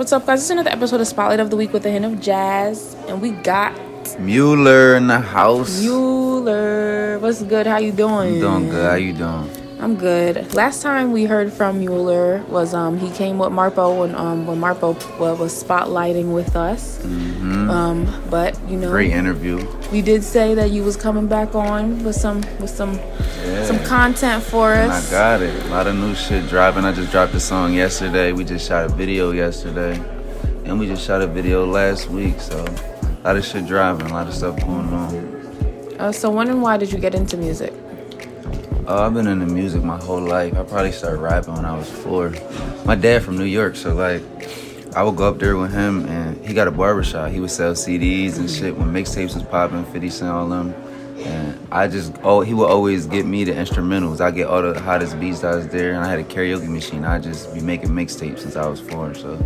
What's up, guys? It's another episode of Spotlight of the Week with a hint of jazz, and we got Mueller in the house. Mueller. What's good? How you doing? I'm doing good. How you doing? I'm good. Last time we heard from Mueller was um he came with Marpo when um when Marpo well, was spotlighting with us. Mm-hmm. Um, but you know, Great interview. we did say that you was coming back on with some with some Yeah. some content for And I got it. A lot of new shit dropping. I just dropped a song yesterday. We just shot a video yesterday. And we just shot a video last week. So a lot of shit dropping. A lot of stuff going on. Uh, so when and why did you get into music? Oh, I've been into music my whole life. I probably started rapping when I was four. My dad from New York, so like I would go up there with him and he got a barbershop. He would sell CDs and shit when mixtapes was popping, 50 Cent, all them. And I just, oh, he would always get me the instrumentals. I get all the hottest beats that was there, and I had a karaoke machine. I just be making mixtapes since I was four, so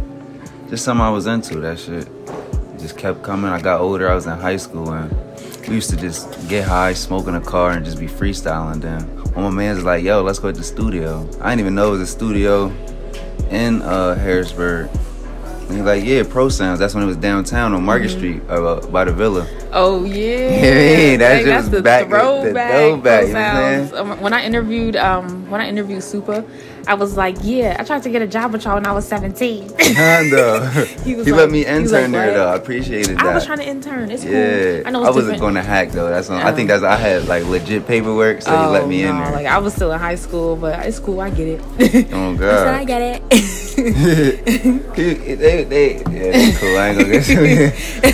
just something I was into. That shit it just kept coming. I got older. I was in high school, and we used to just get high, smoke in a car, and just be freestyling. Then my man's like, "Yo, let's go to the studio." I didn't even know it was a studio in uh, Harrisburg. And he's like, "Yeah, Pro Sounds." That's when it was downtown on Market Street, uh, by the Villa. Oh yeah, Yeah, that Dang, shit that's was the back- the throwback. throwback, Pro you know sounds. Um, when I interviewed, um, when I interviewed Super, I was like, yeah, I tried to get a job with y'all when I was seventeen. Kinda. He he was let me intern like, there though. I appreciated that. I was trying to intern. It's Yeah, cool. I know I it's wasn't different. going to hack though. That's on, I think Oh. that's I had like legit paperwork, so he let oh, me in there. Like I was still in high school, but it's cool. I get it. oh I said god. I get it. they, they, yeah, they cool. I ain't gonna get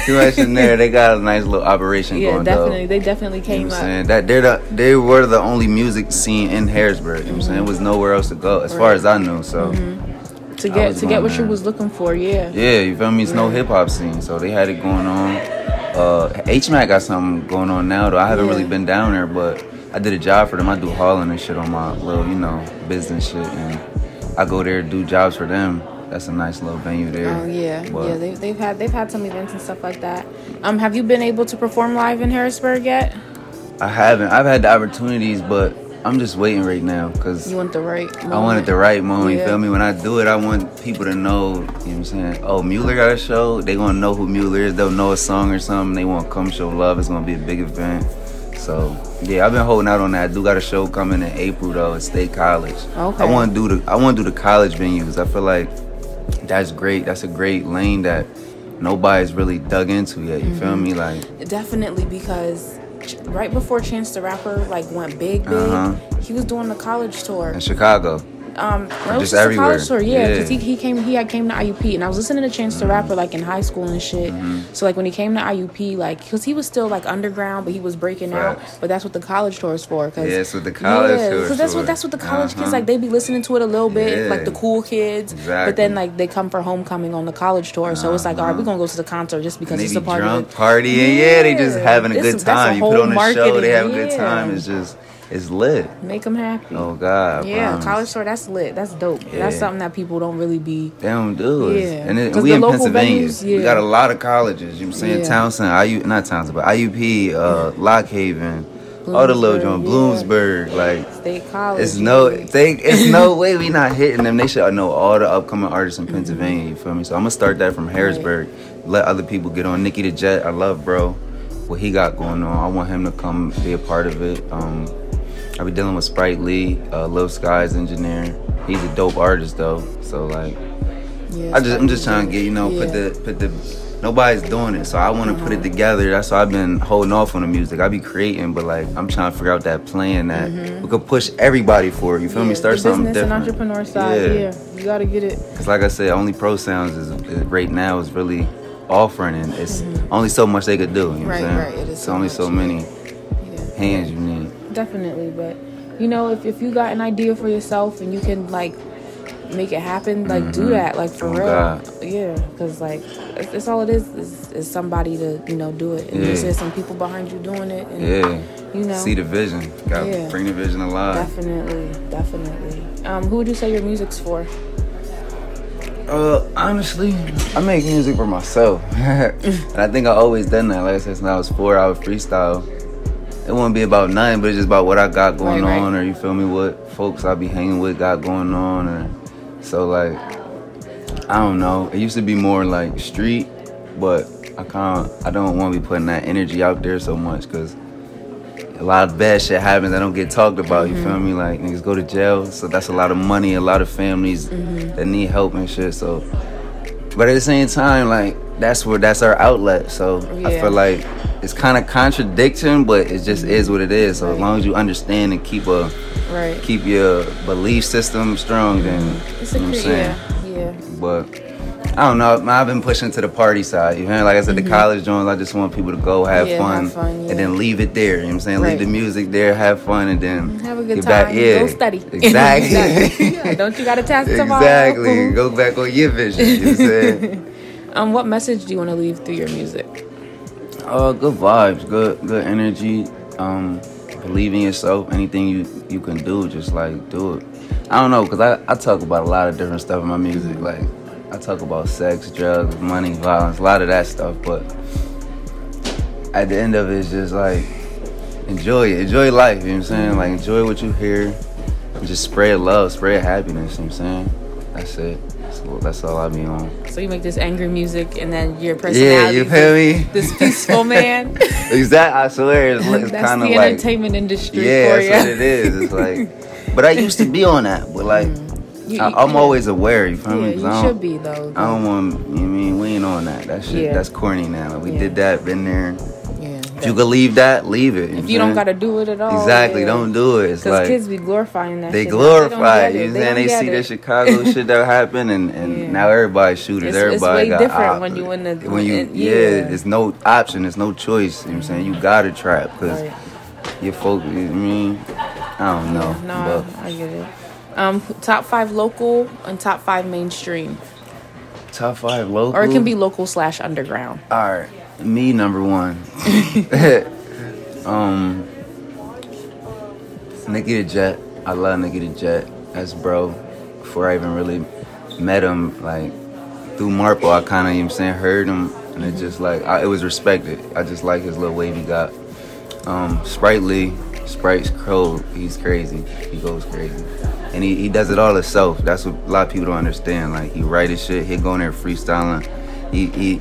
too, much in there. They got a nice little operation yeah, going. definitely. Though. They definitely You know came what I'm up. saying? That they're the they were the only music scene in Harrisburg. You know what I'm saying? It was nowhere else to go as far as I knew. So to get to get what you was looking for. Yeah. yeah, you feel me? It's no hip hop scene, so they had it going on. Uh, HMAC got something going on now though. I haven't really been down there, but I did a job for them. I do hauling and shit on my little, you know, business shit, and I go there do jobs for them. That's a nice little venue there. Oh yeah, But- yeah. They, they've had they've had some events and stuff like that. Um, have you been able to perform live in Harrisburg yet? I haven't. I've had the opportunities, but I'm just waiting right now because You want the right? I wanted the right moment. Yeah. You feel me? When I do it, I want people to know. You know what I'm saying? Oh, Mueller got a show. They gonna know who Mueller is. They'll know a song or something. They want to come show love. It's gonna be a big event. So yeah, I've been holding out on that. I do got a show coming in April though at State College. Okay. I want to do the I want to do the college venues. I feel like that's great. That's a great lane that nobody's really dug into yet. You feel Mm-hmm. me? Like Definitely because right before Chance the Rapper like went big, big, Uh-huh. he was doing the college tour. in Chicago. Um, just everywhere. college tour, yeah. Because Yeah. he, he came he had came to IUP, and I was listening to Chance the Rapper like in high school and shit. Mm-hmm. So like when he came to IUP, like because he was still like underground, but he was breaking out. But that's what the college tour is for. Cause, Yeah, that's what the college yeah, tour So that's what that's what the college kids Uh-huh. like. They be listening to it a little bit, Yeah. like the cool kids. Exactly. But then like they come for homecoming on the college tour, so it's like all right, we're gonna go to the concert just because it's a party. drunk, of it. partying. Yeah, they just having a This- good that's a time. You put on a show, they have a good time. It's just, it's lit. Make them happy. Oh God, I Yeah, promise. college tour. That's lit. That's dope. That's something that people don't really be. They don't do it. Yeah. And it, we in local Pennsylvania. venues, We got a lot of colleges. You know what I'm saying? Yeah. Townsend, IU, not Townsend, but IUP, uh, Lock Haven, all the little joint, Bloomsburg. Like, State college. it's no, they, it's no way we not hitting them. They should know all the upcoming artists in Pennsylvania. You feel me? So I'm gonna start that from Harrisburg. Let other people get on. Nikki the Jet, I love, bro. What he got going on, I want him to come be a part of it. Um, I be dealing with Sprite Lee, uh, Lil Skies engineer. He's a dope artist though. So like, Yeah, I just I'm just trying to get you know put the put the nobody's doing it, so I want to put it together. That's why I've been holding off on the music. I be creating, but like I'm trying to figure out that plan that we could push everybody for. You feel Yeah, me? Start the something business different. and entrepreneur side. Yeah. you gotta get it. Cause like I said, only Pro Sounds is, is right now is really offering, and it's only so much they could do. You know Mm-hmm. Right, what I'm saying? right, it is It's so only much, so many Yeah, hands you need. Definitely. But you know, if if you got an idea for yourself and you can like make it happen, like do that, like for Oh, real. God. Yeah, because like it's, it's all it is, is is somebody to you know do it, and Yeah. just there's some people behind you doing it, and Yeah. you know. See the vision. Got Yeah. bring the vision alive. Definitely, definitely. Um, who would you say your music's for? Uh, honestly, I make music for myself, and I think I always done that. Like I said, since I was four, I would freestyle. It won't be about nothing, but it's just about what I got going Right, right. on, or you feel me, what folks I be hanging with got going on, or so like I don't know. It used to be more like street, but I kind of I don't want to be putting that energy out there so much because a lot of bad shit happens that don't get talked about. You feel mm-hmm. me? Like niggas go to jail, so that's a lot of money. A lot of families mm-hmm. that need help and shit. So, but at the same time, like that's where that's our outlet. So I feel like it's kind of contradiction, but it just is what it is. So as long as you understand and keep a Right. keep your belief system strong, then It's you know what I'm saying. yeah, yeah. But I don't know. I've been pushing to the party side. You know, like I said, the college joints. I just want people to go have Mm-hmm. Yeah, fun, have fun, yeah. and then leave it there. You know what I'm saying? Right. Leave the music there, have fun, and then Have a good time. back. Yeah, Go study. Exactly. Yeah, Don't you got a test tomorrow? exactly. Go back on your vision. You know what I'm saying? Um, what message do you want to leave through your music? Uh, good vibes, good good energy. Um, believe in yourself. Anything you you can do, just like do it. I don't know, cause I I talk about a lot of different stuff in my music. Like I talk about sex, drugs, money, violence, a lot of that stuff. But at the end of it, it's just like enjoy it, enjoy life. You know what I'm saying? Like enjoy what you hear. Just spread love, spread happiness. You know what I'm saying? That's it. That's all, that's all I be on. So you make this angry music, and then your personality. Yeah, you feel me? This peaceful man. Exactly. I swear, it's, it's That's kind the of like entertainment industry yeah, for that's you. what it is. It's like, but I used to be on that, but like, mm. You- I, you- I'm always aware. You feel Yeah, me? you I should be though. I don't want. You know what I mean, we ain't on that. That shit. Yeah. That's corny now. We Yeah. did that. Been there. yeah. If you could leave that, leave it. if you don't gotta do it at all. Exactly. yeah. Don't do it. It's Because like kids be glorifying that. they shit. glorify it. They You know I'm saying? They see get the. Chicago shit that happened, and, and Yeah. now everybody's shooters. It's- it's way got different op- when you in the- when you in- yeah. yeah. There's no option. There's no choice. You know what I'm saying? You gotta trap because Right. your folk. You know what I mean, I don't know. No, but I get it. Um, top five local and top five mainstream, top five local. or it can be local slash underground. All right, me number one. um, Nikki the Jet. I love Nikki the Jet. That's bro. Before I even really met him, like through Marple, I kind of, you know what I'm saying, heard him, and it just like I, it was respected. I just like his little wave he got. Um, Sprite Lee, Sprite's cold. He's crazy. He goes crazy. And he, he does it all himself. That's what a lot of people don't understand. Like he write his shit, he go in there freestyling. He he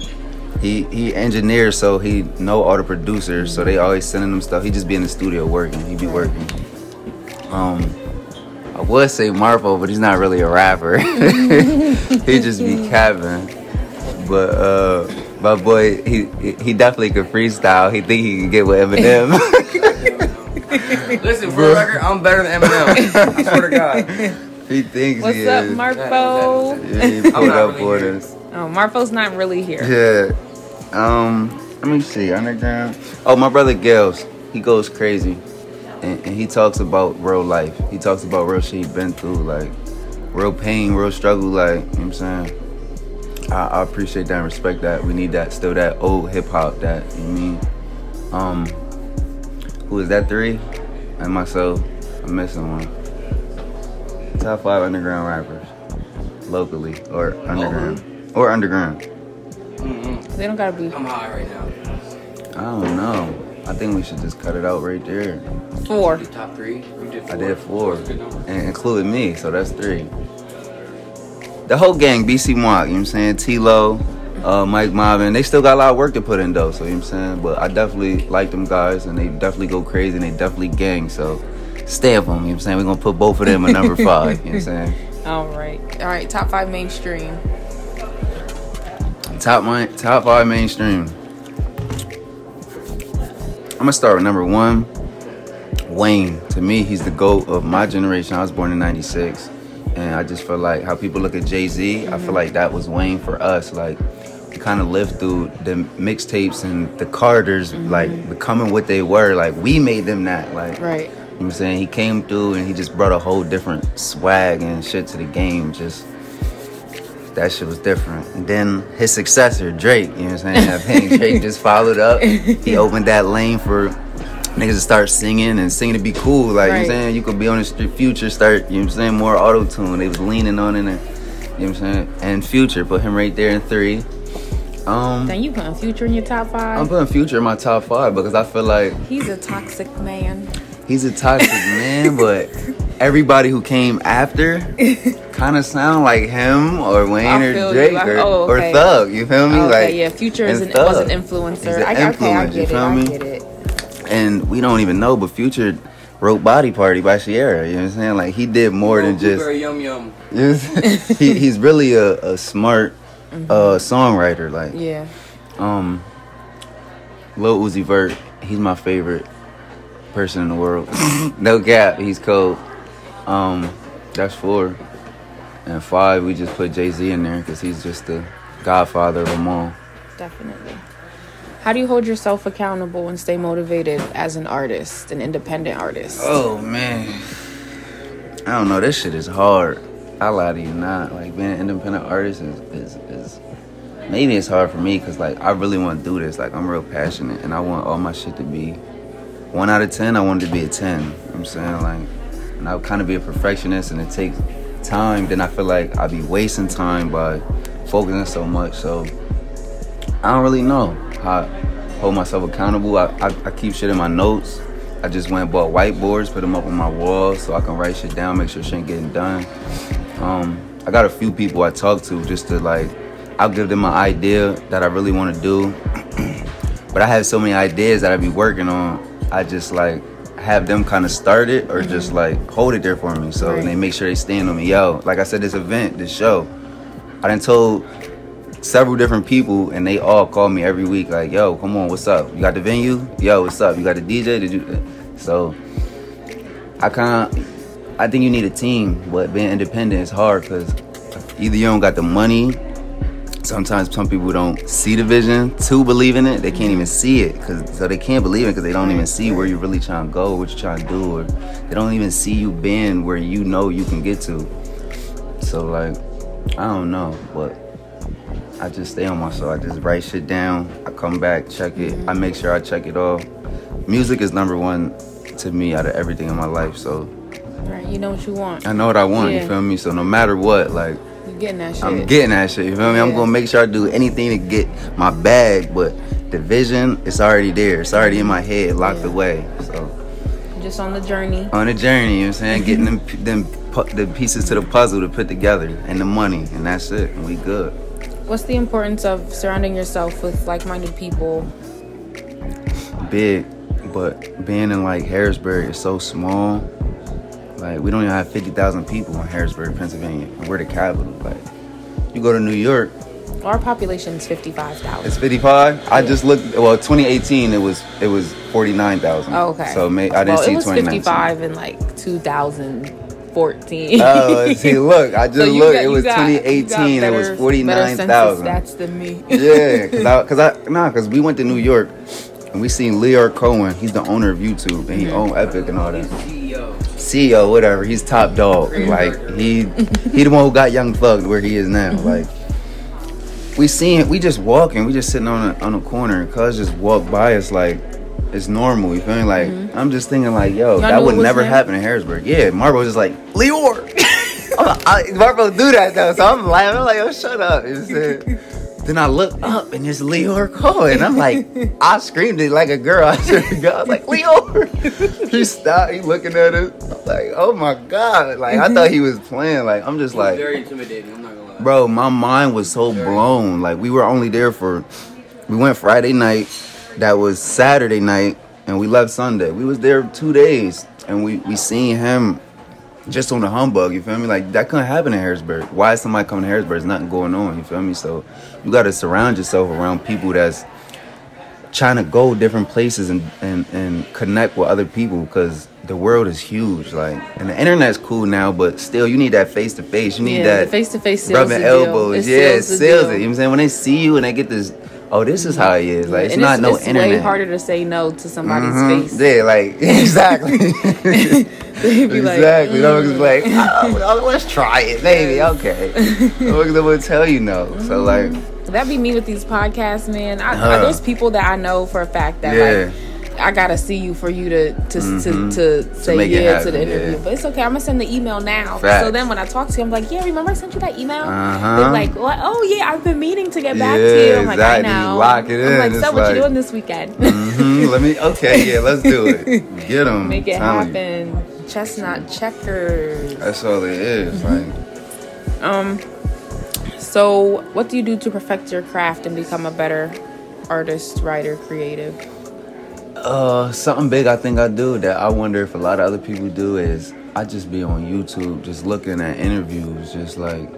he he engineers so he know all the producers, so they always sending him stuff. He just be in the studio working. He be working. Um I would say Marvo, but he's not really a rapper. he just be Kevin. But uh my boy, he he definitely could freestyle. He think he can get with Eminem. Listen, for the record, I'm better than Eminem. I swear to God. he thinks What's he up, is. Marpo? Yeah, he pulled not up really for here. us. Oh, Marpo's not really here. Yeah. Um. Let me see. Underground. Oh, my brother Gales. He goes crazy, and, and he talks about real life. He talks about real shit he been through, like real pain, real struggle. Like you know what I'm saying. I, I appreciate that and respect that. We need that. Still that old hip hop. That you know what I mean. Um. Who is that? Three. And myself. I'm missing one. Top five underground rappers, locally or underground or underground. Mm-hmm. They don't gotta be I'm high right now. I don't know. I think we should just cut it out right there. four. Top three. Did four. I did four, That's a good number. and including me, so that's three. The whole gang, BC Mock, you know what I'm saying? T-Lo, uh, Mike Marvin, they still got a lot of work to put in though, so you know what I'm saying? But I definitely like them guys, and they definitely go crazy, and they definitely gang, so stay stamp them, you know what I'm saying? We're gonna put both of them at number five, you know what I'm saying? All right. All right. Top five mainstream. Top my top five mainstream. I'm gonna start with number one. Wayne. To me, he's the GOAT of my generation. I was born in '96, and I just feel like how people look at Jay Z. I feel mm-hmm. like that was Wayne for us. Like we kind of lived through the mixtapes and the Carters, mm-hmm. like becoming what they were. Like we made them that. Like Right. you know what I'm saying? He came through and he just brought a whole different swag and shit to the game. Just that shit was different. And then his successor, Drake, you know what I'm saying? I think Drake just followed up. He opened that lane for niggas to start singing and singing to be cool. Like, you know what I'm saying? You could be on the street, Future start, you know what I'm saying? More auto tune. They was leaning on it. And, you know what I'm saying? And Future, put him right there in three. Um, Then you putting Future in your top five? I'm putting Future in my top five because I feel like He's a toxic man. he's a toxic man, but everybody who came after kind of sound like him or Wayne or. Drake or, oh, okay. or Thug. You feel me? Oh, okay, like yeah, Future is an, was an influencer. An I, okay, I influence, you get it. feel I me? get it. And we don't even know, but Future wrote Body Party by Ciara. You know what I'm saying? Like he did more than just. Yum yum. you know what I'm saying? he, he's really a, a smart uh, songwriter. Like Mm-hmm. Yeah. um, Lil Uzi Vert, he's my favorite person in the world. no cap, he's cold. Um, that's four. And five, we just put Jay Z in there because he's just the godfather of them all. Definitely. How do you hold yourself accountable and stay motivated as an artist, an independent artist? Oh man, I don't know. This shit is hard. I lie to you not. Like being an independent artist is is, is maybe it's hard for me because like I really want to do this. Like I'm real passionate and I want all my shit to be one out of ten. I want it to be a ten. I'm saying like, and I kind of be a perfectionist and it takes time. Then I feel like I'd be wasting time by focusing so much. So I don't really know how I hold myself accountable. I, I, I keep shit in my notes. I just went and bought whiteboards, put them up on my wall so I can write shit down, make sure shit ain't getting done. Um, I got a few people I talk to just to like, I'll give them an idea that I really want to do. but I have so many ideas that I be working on. I just like have them kind of start it or just like hold it there for me. So Right. they make sure they stand on me. Yo, like I said, this event, this show, I done told several different people and they all call me every week like yo come on what's up? You got the venue? Yo what's up? You got the dj did you uh, so i kind of i think you need a team but being independent is hard because either you don't got the money sometimes some people don't see the vision to believe in it they can't even see it cause so they can't believe it because they don't even see where you're really trying to go what you're trying to do or they don't even see you being where you know you can get to. So like i don't know but I just stay on myself. I just write shit down. I come back, check it. I make sure I check it off. Music is number one to me out of everything in my life. So Right, you know what you want. I know what I want. Yeah. You feel me? So no matter what, like You getting that shit. I'm getting that shit. You feel me? I'm gonna make sure I do anything to get my bag. But the vision, it's already there. It's already in my head, locked Yeah. away. So Just on the journey. on the journey, you know what I'm saying? Getting them, them pu- the pieces to the puzzle to put together, and the money, and that's it. And we good. What's the importance of surrounding yourself with like-minded people? big, but being in like Harrisburg is so small. Like we don't even have fifty thousand people in Harrisburg, Pennsylvania. and We're the capital. Like you go to New York, Our population is fifty-five thousand. it's fifty five. I just looked. Well, twenty eighteen, it was it was forty nine thousand. Oh, okay. So may, I didn't well, see it was fifty-five in like two thousand fourteen. Oh, see, look, I just So looked. got- it was got- twenty you got eighteen. It was better- That's better nine census thousand. Stats than me. yeah, cause I, cause I, nah, cause we went to New York and we seen Lyor Cohen. He's the owner of YouTube and he Mm-hmm. owned Epic and all that. CEO. CEO, whatever. He's top dog. Like he, he the one who got Young Thug to where he is now. Mm-hmm. Like we seen, we just walking, we just sitting on a, on a corner. and Cuz just walked by us like it's normal. You feel me? Like I'm just thinking like, yo, Mm-hmm. Y'all that would never him? happen in Harrisburg. Yeah, Marvel was just like Lyor. I, Marvel do that though, so I'm laughing. I'm like, oh, shut up. You said- Then I look up and it's Lyor Cohen. I'm like, I screamed it like a girl. I swear to God, was like, Lyor. he stopped, he looking at us. I'm like, oh my God. Like, I thought he was playing. Like, I'm just Like, like, very intimidating. I'm not gonna lie. bro, my mind was so blown. Like, we were only there for, we went Friday night, that was Saturday night, and we left Sunday. We was there two days, and we, we seen him just on the humbug, you feel me? Like that couldn't happen in Harrisburg. Why is somebody coming to Harrisburg? There's nothing going on, you feel me? So you gotta surround yourself around people that's trying to go different places and, and, and connect with other people because the world is huge. Like and the internet's cool now, but still you need that face to face. You need Yeah, that face to face rubbing elbows. yeah, it seals it. You know what I'm saying? When they see you and they get this oh, this is how he is. Like it's and not no it's internet. way harder to say no to somebody's Mhm. face. Yeah, like exactly. Be like, exactly. mm. Exactly. like, oh, oh, let's try it, maybe. Okay. They would tell you no. So like, That'd be me with these podcasts, man. I, Uh. there's people that I know for a fact that Yeah. like I gotta see you for you to to Mhm. to, to say it yeah to the interview. yeah. But it's okay. I'm gonna send the email now. Facts. So then when I talk to you, I'm like, yeah, remember I sent you that email? Uh-huh. They're like, what? Oh yeah, I've been meaning to get back Yeah, to you. I'm like, exactly. I know. Lock it I'm in. like, It's what like- you doing this weekend? hmm let me. Okay, yeah, let's do it. Get them. Make it happen. chestnut checkers. That's all it is. Mm-hmm. Like Um, so what do you do to perfect your craft and become a better artist, writer, creative? Uh, something big I think I do that I wonder if a lot of other people do is I just be on YouTube just looking at interviews, just like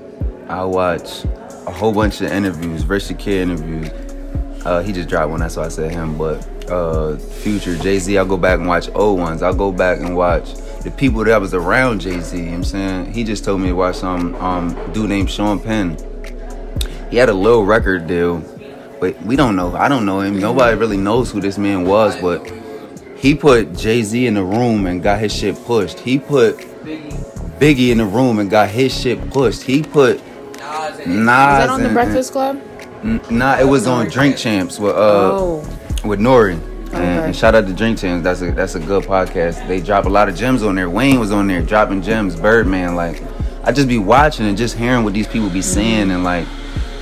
I watch a whole bunch of interviews, Rich the Kid interviews. Uh, he just dropped one, that's why I said him. But uh, Future, Jay Z, I'll go back and watch old ones. I'll go back and watch the people that was around Jay Z. You know I'm saying he just told me to watch some um, dude named Sean Penn. He had a little record deal, but we don't know. I don't know him. Nobody really knows who this man was, but he put Jay Z in the room and got his shit pushed. He put Biggie in the room and got his shit pushed. He put Nas Is that on the and- Breakfast Club? N- Nah, it was on Drink Champs with uh oh, with Nori. Okay. And, and shout out to Drink Champs. That's a that's a good podcast. They drop a lot of gems on there. Wayne was on there dropping gems. Birdman, like I just be watching and just hearing what these people be saying and like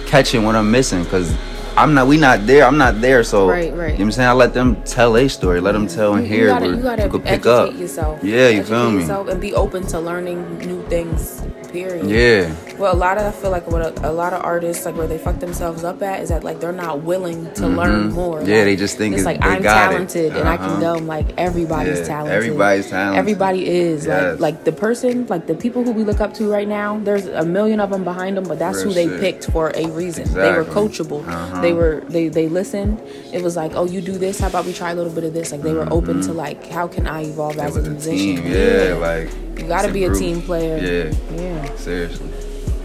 catching what I'm missing because I'm not we not there. I'm not there. So Right, right. You know what I'm saying? I let them tell a story. Let them tell and you, hear you gotta, you gotta could pick up. yourself. Yeah, you feel me? yourself and be open to learning new things. Period. Yeah. Well, a lot of I feel like what a, a lot of artists like where they fuck themselves up at is that like they're not willing to learn more. Mm-hmm. Yeah, Like, they just think it's like I'm talented and I can Uh-huh. go. I'm like everybody's Yeah, talented. everybody's talented. Everybody is Yes. like like the person like the people who we look up to right now. There's a million of them behind them, but that's Real who they picked for a reason. They were coachable. Uh-huh. They were they they listened. It was like oh you do this. How about we try a little bit of this? Like they were open to like how can I evolve Mm-hmm. It as a musician? team. Yeah, like You gotta be a group. team player. Yeah. Yeah. Seriously.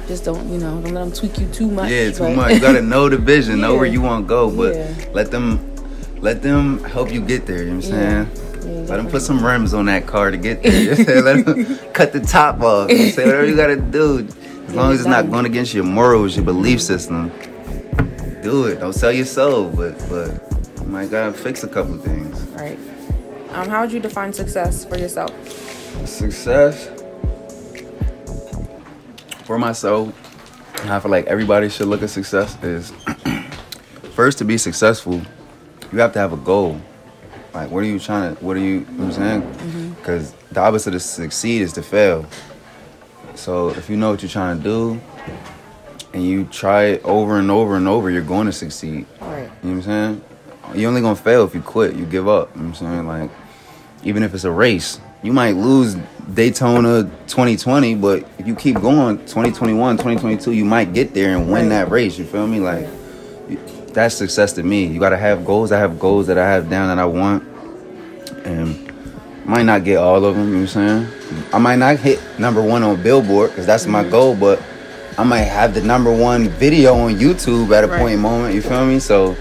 Just don't, you know, don't let them tweak you too much. Yeah, too but- much. You gotta know the vision, know where you want to go, but Yeah. let them let them help you get there. You know what I'm saying? Yeah, Let them put some rims on that car to get there. Let them cut the top off. You know? Say whatever you gotta do, as long as it's not going against your morals, your belief system. Do it. Don't sell your soul, but but you might gotta fix a couple things. Right. Um, how would you define success for yourself? Success for myself, I feel like everybody should look at success is first to be successful, you have to have a goal. Like, what are you trying to? What are you? You know what I'm saying? Mm-hmm. Because the opposite of succeed is to fail. So if you know what you're trying to do, and you try it over and over and over, you're going to succeed. Right. You know what I'm saying? You're only gonna fail if you quit, you give up. You know what I'm saying? Like, even if it's a race, you might lose Daytona 2020, but if you keep going 2021, 2022, you might get there and win that race. You feel me? Like, that's success to me. You gotta have goals. I have goals that I have down that I want, and might not get all of them. You know what I'm saying? I might not hit number one on Billboard because that's my mm-hmm. goal, but I might have the number one video on YouTube at a Right. point in moment. You feel me? So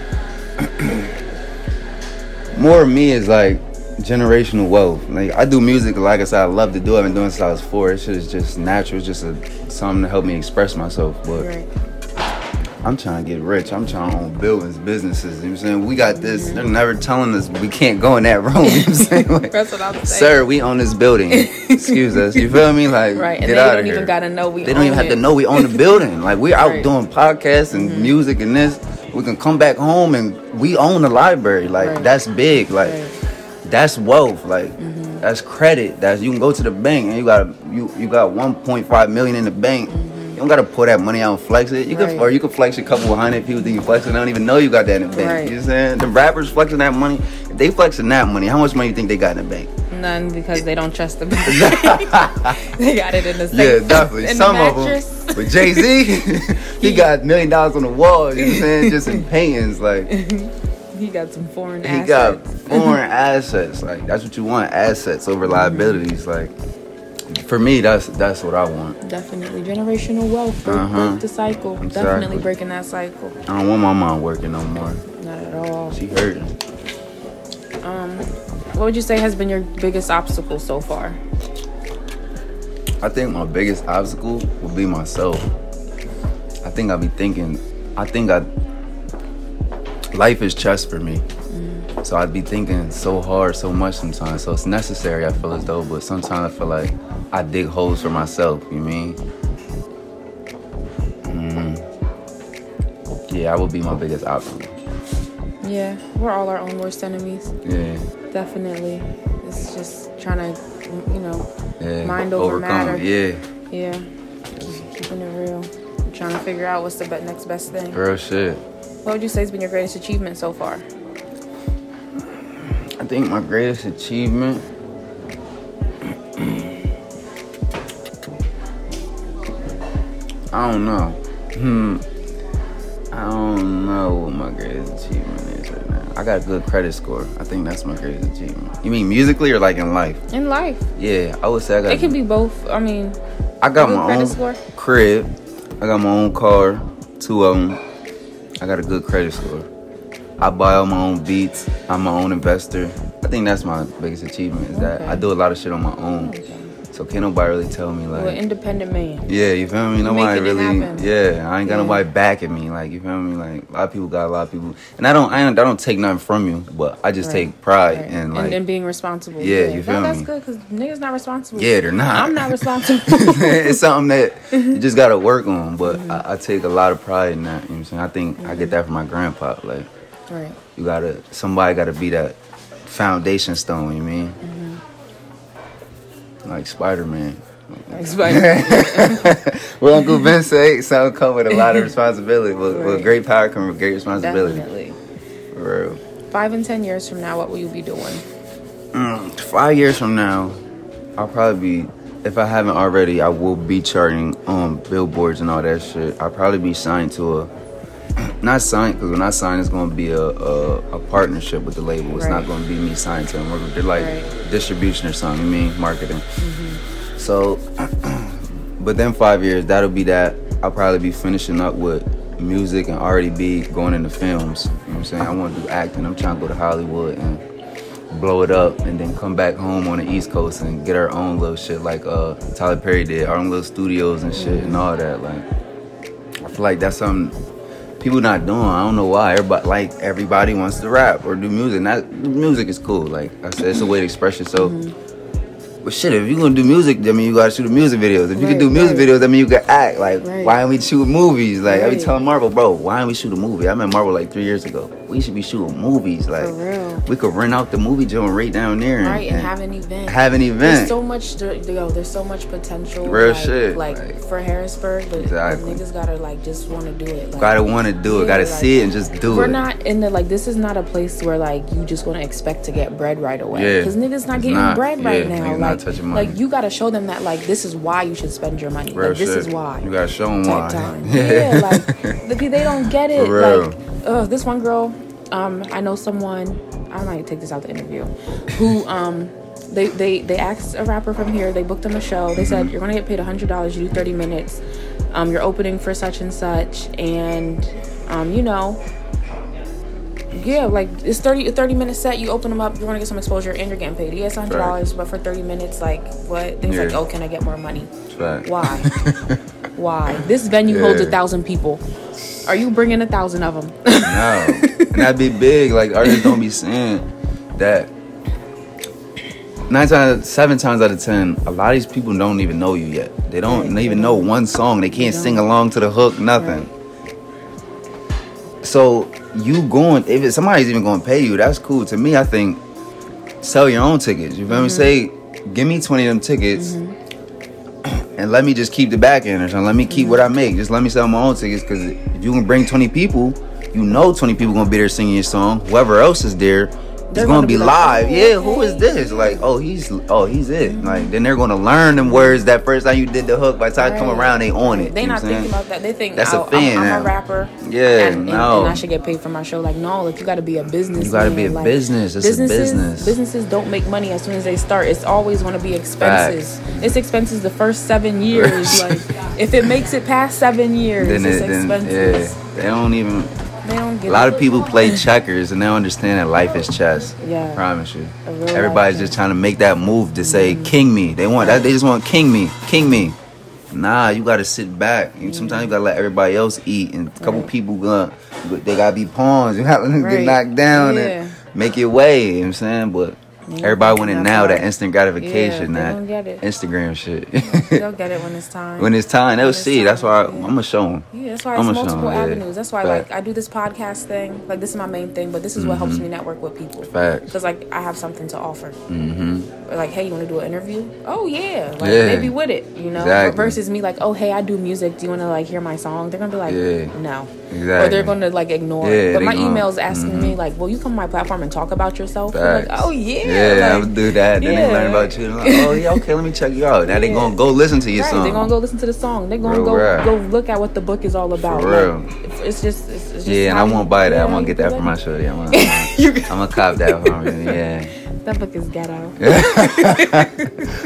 more of me is like generational wealth. Like I do music, like I said, I love to do. it. I've been doing it since I was four. It's just, just natural. It's just a, something to help me express myself. But Right. I'm trying to get rich. I'm trying to own buildings, businesses. You know what I'm saying? We got this. They're never telling us we can't go in that room. You know what I'm saying? Like, That's what I'm saying. Sir, we own this building. Excuse us. You feel me? Like, Right. And get they out don't of even here. gotta know we They don't even have to know we own the building. Like we're out Right. doing podcasts and mm-hmm. music and this. We can come back home and we own the library. Like Right. that's big. Like Right. That's wealth. Like that's credit. That's you can go to the bank and you got you you got 1.5 million in the bank. You don't gotta pull that money out and flex it. You Right. can or you can flex a couple of hundred people think you flex it. They don't even know you got that in the bank. Right. You know what I'm saying? The rappers flexing that money. If they flexing that money, how much money you think they got in the bank? None because they don't trust the bank. they got it in the safe. Yeah, definitely. In Some the of them. But Jay Z, he got million dollars on the wall. You know what I'm saying? Just in paintings. Like He got some foreign assets. he assets. got foreign assets. Like that's what you want. Assets over liabilities. Like for me, that's that's what I want. Definitely generational wealth. Break, Uh-huh. break the cycle. Exactly. Definitely breaking that cycle. I don't want my mom working no more. Not at all. She hurting. What would you say has been your biggest obstacle so far? I think my biggest obstacle will be myself. I think I'll be thinking, I think I, life is chess for me. So I'd be thinking so hard, so much sometimes. So it's necessary, I feel as though, but sometimes I feel like I dig holes for myself, you mean? Mm. Yeah, I would be my biggest obstacle. Yeah, we're all our own worst enemies. Yeah. Definitely. It's just trying to you know, Yeah. Mind over matter. Yeah. yeah, just keeping it real. trying to figure out what's the next best thing. Real shit. What would you say has been your greatest achievement so far? I think my greatest achievement. I don't know. Hmm. I don't know what my greatest achievement is right now. I got a good credit score. I think that's my greatest achievement. You mean musically or like in life? In life, Yeah, I would say I got. it can be both. I mean, I got my credit own score? crib. I got my own car, two of them. I got a good credit score. I buy all my own beats. I'm my own investor. I think that's my biggest achievement is that Okay. I do a lot of shit on my own. So can't nobody really tell me well, like, independent man. yeah, you feel me? Nobody really, yeah. I ain't got Yeah. nobody backing me. Like you feel me? Like a lot of people got a lot of people, and I don't, I don't, I don't take nothing from you, but I just Right. take pride Right. in like, and, and being responsible. Yeah, you No, feel that's good because niggas not responsible. yeah, they're not. I'm not responsible. it's something that you just gotta work on. But Mm-hmm. I, I take a lot of pride in that. You know what I'm saying? I think I get that from my grandpa. Like right. you gotta, somebody gotta be that foundation stone. You mean? Mm-hmm. Like Spider Man. Like Spider- well, Uncle Ben say something come with a lot of responsibility. With Right. great power comes with great responsibility. Definitely. For real. Five and ten years from now, what will you be doing? Mm, five years from now, I'll probably be. If I haven't already, I will be charting on billboards and all that shit. I'll probably be signed to a, not signed because when I sign, it's gonna be a a, a partnership with the label. It's not gonna be me signing to them. We're- They're like Right. distribution or something. You mean marketing? So, but then five years, that'll be that. I'll probably be finishing up with music and already be going into films. You know what I'm saying? I want to do acting. I'm trying to go to Hollywood and blow it up and then come back home on the East Coast and get our own little shit like uh Tyler Perry did, our own little studios and shit and all that. Like I feel like that's something people not doing. I don't know why. Everybody like everybody wants to rap or do music. That music is cool. Like I said, it's a way to express yourself. Mm-hmm. But shit, if you gonna do music, I mean you gotta shoot a music videos. If you can do music right. videos, I mean you can act. Like Right. why don't we shoot movies? Like I be telling Marvel, bro, why don't we shoot a movie? I met Marvel like three years ago. We should be shooting movies. Like we could rent out the movie joint right down there and, Right, and have an event. have an event. There's so much, yo. There's so much potential. Real like, shit, Like, like- for Harrisburg, but Exactly. niggas gotta like just want to do it. Like, gotta want to do it. Yeah, gotta see it and just do it. We're not in the like. This is not a place where like you just want to expect to get bread right away. Yeah. because niggas not It's getting not. bread right now. Like, like you gotta show them that like this is why you should spend your money. Real like this is why. You gotta show them why. time. Yeah, like they don't get it. Like, uh, this one girl, um, I know someone. I might take this out the interview. Who um, they they they asked a rapper from here. They booked him a show. They Mm-hmm. said you're gonna get paid hundred dollars. You do thirty minutes. Um, you're opening for such and such, and um, you know. Yeah, like it's 30 a 30 minute set. You open them up, you're gonna get some exposure, and you're getting paid. Yes, hundred dollars, but for thirty minutes, like what? Then he's like, oh, can I get more money? Fact. Why? Why? This venue holds a thousand people. Are you bringing a thousand of them? No, and that'd be big. Like artists don't be saying that. Nine times, seven times out of ten, a lot of these people don't even know you yet. They don't Right, even know one song. They can't They sing along to the hook. Nothing. So you going? If it, somebody's even going to pay you, that's cool. To me, I think sell your own tickets. You feel me? Mm-hmm. Say, give me twenty of them tickets. Mm-hmm. And let me just keep the back end or something. Let me keep what I make. Just let me sell my own tickets because if you can bring 20 people, you know 20 people gonna be there singing your song. Whoever else is there They're gonna, gonna be, be like, live. "Oh, yeah, who is this? Like, oh, he's oh, he's it. Like, then they're gonna learn them words that first time you did the hook. By the time I come around, they on it. They You not thinking about that. They think That's a oh, fan I'm, I'm a rapper. Yeah, and, and, no. and I should get paid for my show. Like no, like you got to be a business. You gotta be a business. It's a business. Businesses don't make money as soon as they start. It's always going to be expenses. It's expenses the first seven years. like if it makes it past seven years, Then, it's it, then expenses. yeah, they don't even. They don't get A lot it. of people play checkers and they don't understand that life is chess. Yeah. I Promise you. Everybody's just trying to make that move to say king me. They want that they just want king me. King me. Nah, you gotta sit back. You- Sometimes you gotta let everybody else eat and a couple Right. people gonna they gotta be pawns. You gotta let them Right. get knocked down Yeah. and make your way, you know what I'm saying? But Everybody thinking wanting now that instant gratification, Yeah, that it. Instagram shit. They'll get it when it's time. when it's time, they'll see. That's why I. I'm gonna show them. Yeah, that's why it's multiple 'em, yeah. avenues. That's why, Fact. like, I do this podcast thing. Like, this is my main thing, but this is what helps me network with people. Facts. Because, like, I have something to offer. Mm-hmm. Or like, hey, you want to do an interview? Oh yeah, like Yeah. maybe with it, you know. Exactly. Versus me, like, oh hey, I do music. Do you want to like hear my song? They're gonna be like, no, Exactly. or they're gonna like ignore. Yeah, but my gonna- emails asking mhm. me like, will you come to my platform and talk about yourself? Like, oh yeah, Yeah, I like, would do that. Then yeah. they learn about you. And like, oh yeah, okay, let me check you out. Now they Yeah. gonna go listen to your Right, song. they're gonna go listen to the song. They're gonna Real go rap. go look at what the book is all about. For Like, real. it's, just, it's, it's just yeah, and I won't buy that. I to get that for my shorty. I'm gonna, I'm gonna cop that from her. Yeah. That book is ghetto.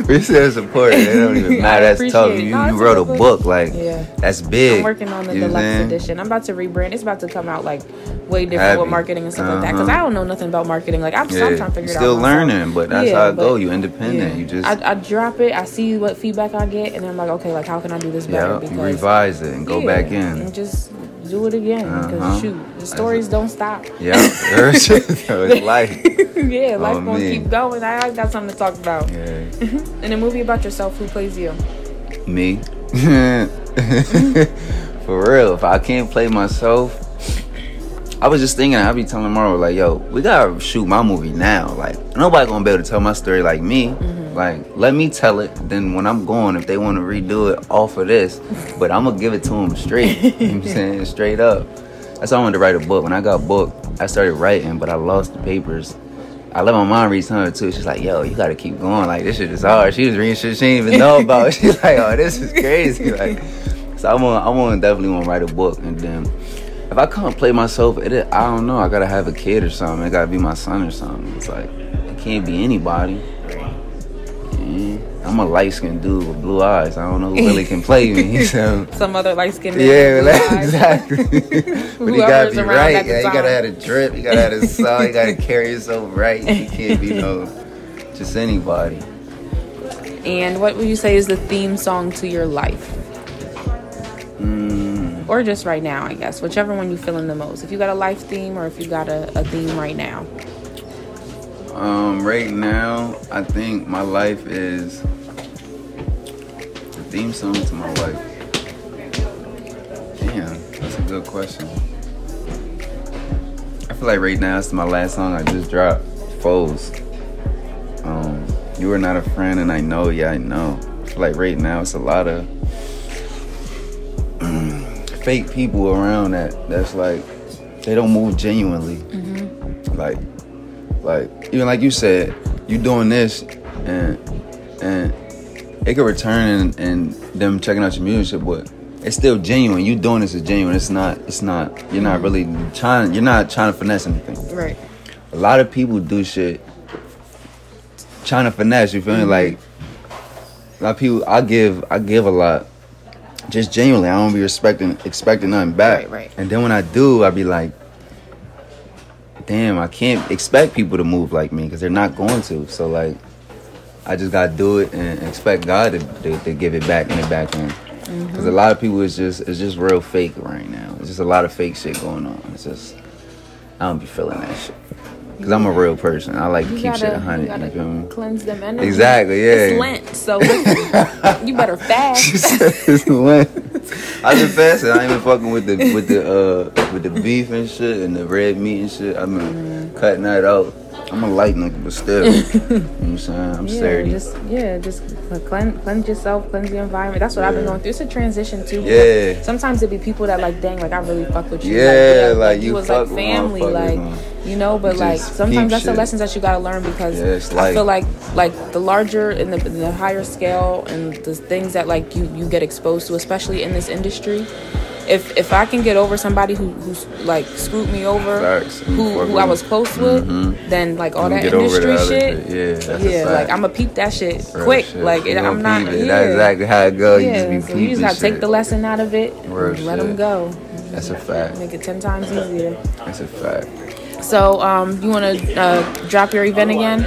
we still support it. It don't even matter. That's tough. You, No, you wrote a book. Like, Yeah. that's big. I'm working on the You know what I'm deluxe edition. I'm about to rebrand. It's about to come out like way different Happy. with marketing and stuff like that. Because Uh-huh. I don't know nothing about marketing. Like I'm, Yeah. I'm trying to figure You're it still out. myself. learning, but that's Yeah, how it go. You independent. yeah. You just I, I drop it. I see what feedback I get, and then I'm like, okay, like how can I do this better? yeah, you revise it and go back in. and just do it again. Because Uh-huh. shoot, the stories don't stop. Yeah, it's life. yeah, life Oh, gonna man. keep going. I, I got something to talk about. Yeah. In a movie about yourself, who plays you? Me. For real, if I can't play myself, I was just thinking, I'll be telling Marvel, like, yo, we gotta shoot my movie now. Like, nobody gonna be able to tell my story like me. Mm-hmm. Like, let me tell it. Then when I'm going, if they wanna redo it off of this, but I'm gonna give it to them straight. you know what I'm saying? Straight up. That's why I wanted to write a book. When I got booked, I started writing, but I lost the papers. I let my mom read some of it too. She's like, yo, you gotta keep going. Like, this shit is hard. She was reading shit she didn't even know about. She's like, oh, this is crazy. Like, so I want, I want definitely want to write a book. And then if I can't play myself, it, I don't know. I gotta have a kid or something. It gotta be my son or something. It's like, it can't be anybody. Yeah. I'm a light skinned dude with blue eyes. I don't know who really can play me. So. Some other light skinned Yeah, like, exactly. but you gotta be right. Yeah, you gotta have a drip. You gotta have a song. You gotta carry yourself right. You can't be no just anybody. And what would you say is the theme song to your life? Mm, Or just right now, I guess. Whichever one you're feeling the most. If you got a life theme or if you got a, a theme right now. um, right now, I think my life is the theme song to my life. Damn, that's a good question. I feel like right now it's my last song I just dropped. Foes. Um, you are not a friend, and I know, yeah, I know. I feel like right now it's a lot of fake people around that. That's like they don't move genuinely. Mm-hmm. Like, like even like you said, you doing this, and and it could return and, and them checking out your music, but it's still genuine. You doing this is genuine. It's not. It's not. You're not mm-hmm. really trying. You're not trying to finesse anything Right. a lot of people do shit trying to finesse. You feel me? Mm-hmm. Like a lot of people, I give, I give a lot, just genuinely. I don't be respecting, expecting nothing back. Right, right. And then when I do, I be like, damn, I can't expect people to move like me because they're not going to. So like, I just gotta do it and expect God to, to, to give it back in the back end. Mm-hmm. Because a lot of people is just it's just real fake right now. It's just a lot of fake shit going on. It's just I don't be feeling that shit. Cause I'm a real person. I like to You keep shit gotta, you 100. You, gotta feel me? cleanse them energies. Exactly, yeah. It's Lent, so listen, you better fast. It's Lent. I been fasting. I ain't been fucking with the with the uh with the beef and shit and the red meat and shit. I've been Mm-hmm. cutting that out. I'm a light nigga, but still, you know what I'm saying? I'm yeah, sturdy. just yeah, just cleanse, cleanse yourself, cleanse the environment. That's what I've been going through. It's a transition too. Yeah. Sometimes it be people that like, dang, like I really fuck with you. Yeah, like, like, you you was like family, like you know. But Just like sometimes that's the lessons that you gotta learn because Yeah, I feel like like the larger and the, the higher scale and the things that like you you get exposed to, especially in this industry. If if I can get over somebody who who's like screwed me over, Facts. who who I was close with, Mhm. then like all that industry shit. shit. Yeah, yeah, like I'm gonna peep that shit Real quick. shit. Like it, I'm not. it. Yeah. That's exactly how it goes. Yeah, you just so you just gotta take the lesson out of it, Real and let them go. That's a fact. Make it ten times easier. That's a fact. So, um, you want to uh, drop your event again?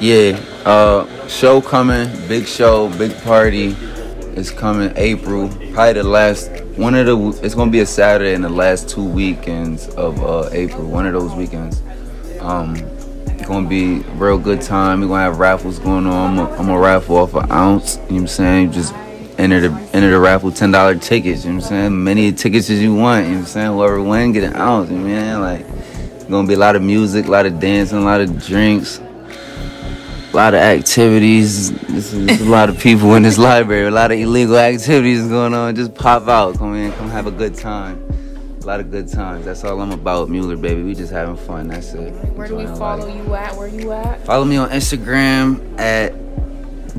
Yeah, uh, show coming, big show, big party. It's coming April. Probably the last one of the. It's gonna be a Saturday in the last two weekends of uh, April. One of those weekends. Um, Gonna be a real good time. We're gonna have raffles going on. I'm gonna raffle off an ounce. You know what I'm saying? Just enter the enter the raffle ten dollar tickets, you know what I'm saying? Many tickets as you want, you know what I'm saying? Whoever win get an ounce, you know what I? Like gonna be a lot of music, a lot of dancing, a lot of drinks, a lot of activities. There's, there's a lot of people in this library, a lot of illegal activities going on. Just pop out, come in, come have a good time. A lot of good times. That's all I'm about, Mueller, baby. We just having fun. That's it. Where do we follow life. you at? Where you at? Follow me on Instagram at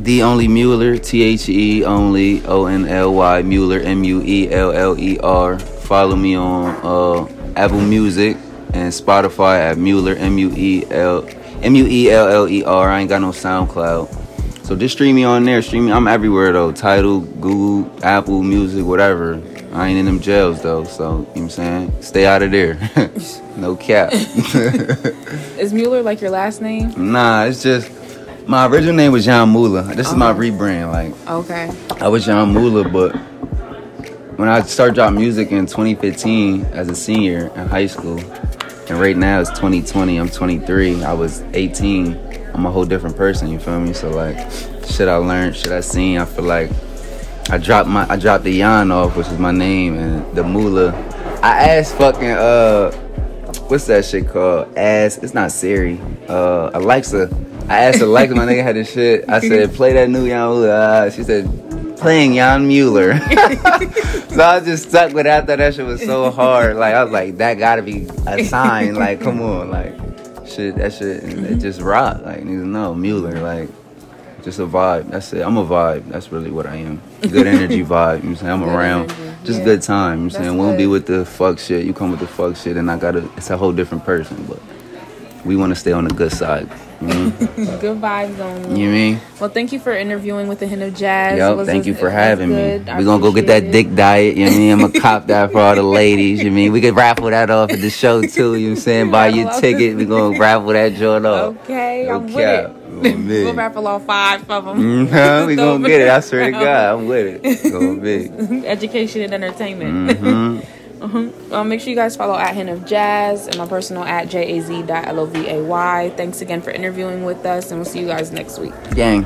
the only Mueller, T H E only O N L Y Mueller, M U E L L E R. Follow me on uh, Apple Music and Spotify at Mueller, M U E L M U E L L E R. I ain't got no SoundCloud. So just stream me on there. Stream me. I'm everywhere though. Tidal, Google, Apple Music, whatever. I ain't in them jails though, so you know what I'm saying? Stay out of there. no cap. Is Mueller like your last name? Nah, it's just my original name was John Mula. This is my rebrand. Like Okay. I was John Mula, but when I started dropping music in 2015 as a senior in high school, and right now it's 2020. I'm 23. I was 18. I'm a whole different person. You feel me? So like, shit I learned, shit I seen. I feel like I dropped my I dropped the Yan off, which is my name, and the Mula. I asked fucking uh, what's that shit called? Ass. It's not Siri. Uh, Alexa. I asked Alexa, my nigga had this shit. I said, play that new Mula. Uh, she said, playing Jan Mueller. so I was just stuck with thought that shit was so hard. Like I was like, that gotta be a sign. Like, come on, like shit, that shit, and it just rock. Like, niggas know Mueller. Like, just a vibe. That's it. I'm a vibe. That's really what I am. Good energy vibe. You know what I'm saying? I'm Good around. energy, Just yeah. good time. You know what I'm saying? We don't be with the fuck shit. You come with the fuck shit, and I gotta. It's a whole different person. But we want to stay on the good side. Know? Good vibes only. you mean? Well, thank you for interviewing with the Hint of Jazz. Was- thank you for having me. good. We're gonna go get that it. dick diet, you know I mean? I'm gonna cop that for all the ladies, you know what I mean? We could raffle that off at the show too, you know what I'm saying? Buy your ticket, We're gonna raffle that joint off. Okay, No I'm with it. We'll raffle all five of them. Mhm, we gonna get it, I swear to God, I'm with it. Education and entertainment. Mhm. Um, make sure you guys follow at Hint of Jazz and my personal at jaz.lovay. Thanks again for interviewing with us, and we'll see you guys next week. Gang.